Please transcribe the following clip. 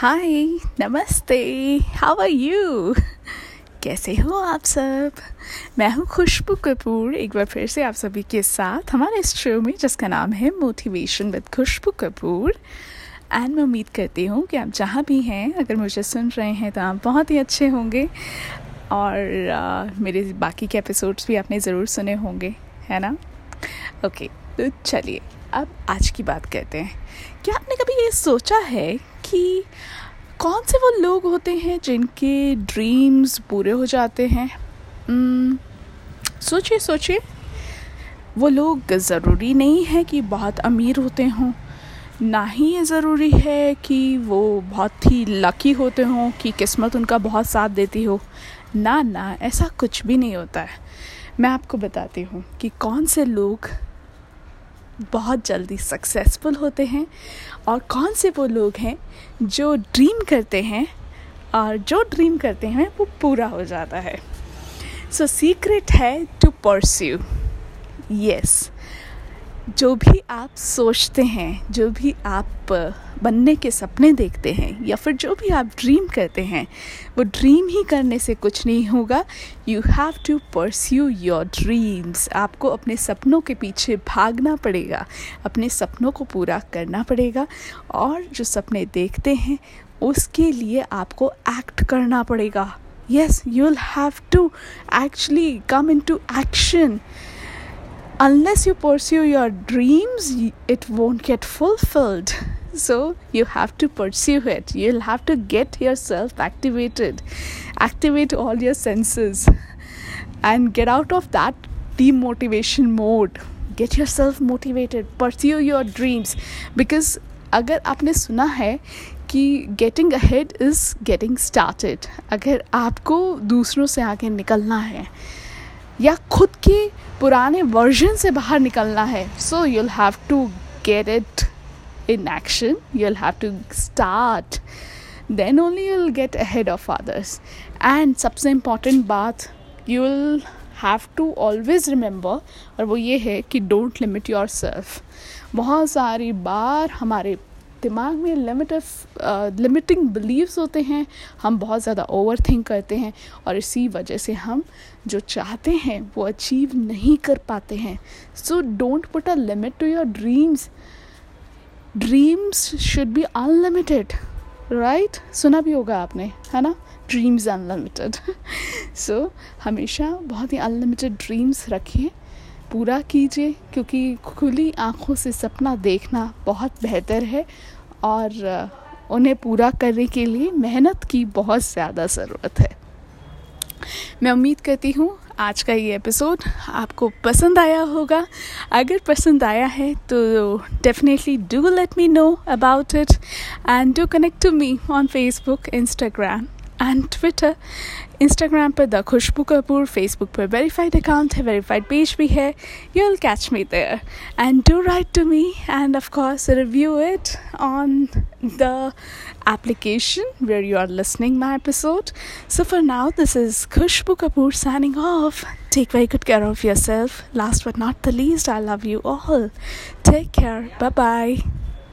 हाय नमस्ते how are you कैसे हो आप सब? मैं हूँ खुशबू कपूर एक बार फिर से आप सभी के साथ हमारे इस शो में जिसका नाम है motivation with Khushboo Kapoor. And मैं उम्मीद करती हूँ कि आप जहाँ भी हैं अगर मुझे सुन रहे हैं तो आप बहुत ही अच्छे होंगे। और आ, मेरे बाकी के एपिसोड्स भी आपने ज़रूर सुने होंगे है ना? ओके तो चलिए। अब आज की बात करते हैं। क्या आपने कभी ये सोचा है कि कौन से वो लोग होते हैं जिनके ड्रीम्स पूरे हो जाते हैं? सोचिए सोचिए। वो लोग ज़रूरी नहीं है कि बहुत अमीर होते हों। ना ही ये ज़रूरी है कि वो बहुत ही लकी होते हों कि किस्मत उनका बहुत साथ देती हो। ना ना, ऐसा कुछ भी नहीं होता है। मैं आपको बताती हूँ कि कौन से लोग बहुत जल्दी सक्सेसफुल होते हैं और कौन से वो लोग हैं जो ड्रीम करते हैं और जो ड्रीम करते हैं वो पूरा हो जाता है। सो सीक्रेट है टू परस्यू यस जो भी आप सोचते हैं, जो भी आप बनने के सपने देखते हैं या फिर जो भी आप ड्रीम करते हैं, वो ड्रीम ही करने से कुछ नहीं होगा। You have to pursue your dreams आपको अपने सपनों के पीछे भागना पड़ेगा, अपने सपनों को पूरा करना पड़ेगा और जो सपने देखते हैं, उसके लिए आपको एक्ट करना पड़ेगा। Yes you will have to actually come in to action unless you pursue your dreams it won't get fulfilled so you have to pursue it you'll have to get yourself activated activate all your senses and get out of that demotivation mode get yourself motivated pursue your dreams because अगर आपने सुना है कि getting ahead is getting started अगर आपको दूसरों से आगे निकलना है या खुद के पुराने वर्जन से बाहर निकलना है। So you'll have to get it in action you'll have to start then only you'll get ahead of others and सबसे इंपॉर्टेंट बात you will have to always remember और वो ये है कि डोंट लिमिट योर सेल्फ बहुत सारी बार हमारे दिमाग में लिमिट लिमिटिंग बिलीव्स होते हैं, हम बहुत ज़्यादा ओवर थिंक करते हैं और इसी वजह से हम जो चाहते हैं वो अचीव नहीं कर पाते हैं। So don't put a limit to your dreams dreams should be unlimited right सुना भी होगा आपने, है ना? ड्रीम्स अनलिमिटेड सो हमेशा बहुत ही अनलिमिटेड ड्रीम्स रखें पूरा कीजिए, क्योंकि खुली आँखों से सपना देखना बहुत बेहतर है और उन्हें पूरा करने के लिए मेहनत की बहुत ज़्यादा ज़रूरत है। मैं उम्मीद करती हूँ आज का ये एपिसोड आपको पसंद आया होगा। अगर पसंद आया है तो definitely do let me know about it and do connect to me on Facebook Instagram and Twitter Instagram पर द खुशबू कपूर फेसबुक पर वेरीफाइड अकाउंट है वेरीफाइड पेज भी है you will catch me there and do write to me and of course review it on the application where you are listening my episode so for now this is khushbu kapoor signing off take very good care of yourself last but not the least i love you all take care bye bye